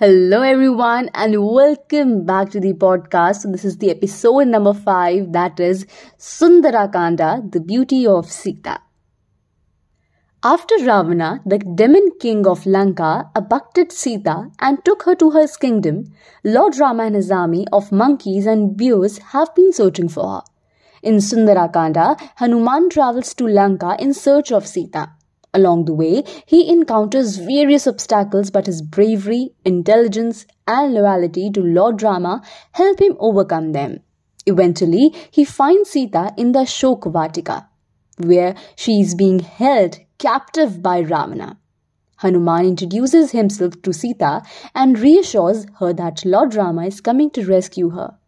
Hello, everyone, and welcome back to the podcast. This is the episode number five that is Sundarakanda, the beauty of Sita. After Ravana, the demon king of Lanka, abducted Sita and took her to his kingdom, Lord Rama and his army of monkeys and bears have been searching for her. In Sundarakanda, Hanuman travels to Lanka in search of Sita. Along the way, he encounters various obstacles, but his bravery, intelligence, and loyalty to Lord Rama help him overcome them. Eventually, he finds Sita in the Shokvatika, where she is being held captive by Ravana. Hanuman introduces himself to Sita and reassures her that Lord Rama is coming to rescue her.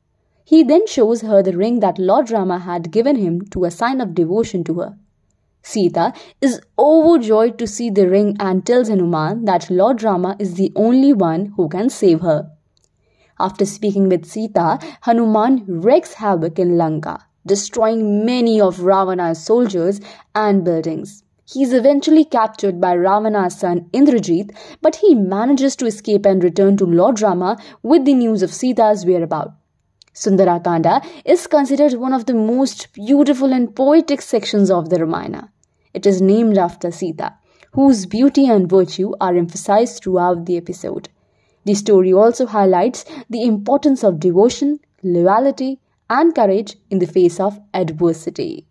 He then shows her the ring that Lord Rama had given him to a sign of devotion to her. Sita is overjoyed to see the ring and tells Hanuman that Lord Rama is the only one who can save her. After speaking with Sita, Hanuman wreaks havoc in Lanka, destroying many of Ravana's soldiers and buildings. He is eventually captured by Ravana's son Indrajit, but he manages to escape and return to Lord Rama with the news of Sita's whereabouts. Sundarakanda is considered one of the most beautiful and poetic sections of the Ramayana. It is named after Sita, whose beauty and virtue are emphasized throughout the episode. The story also highlights the importance of devotion, loyalty, and courage in the face of adversity.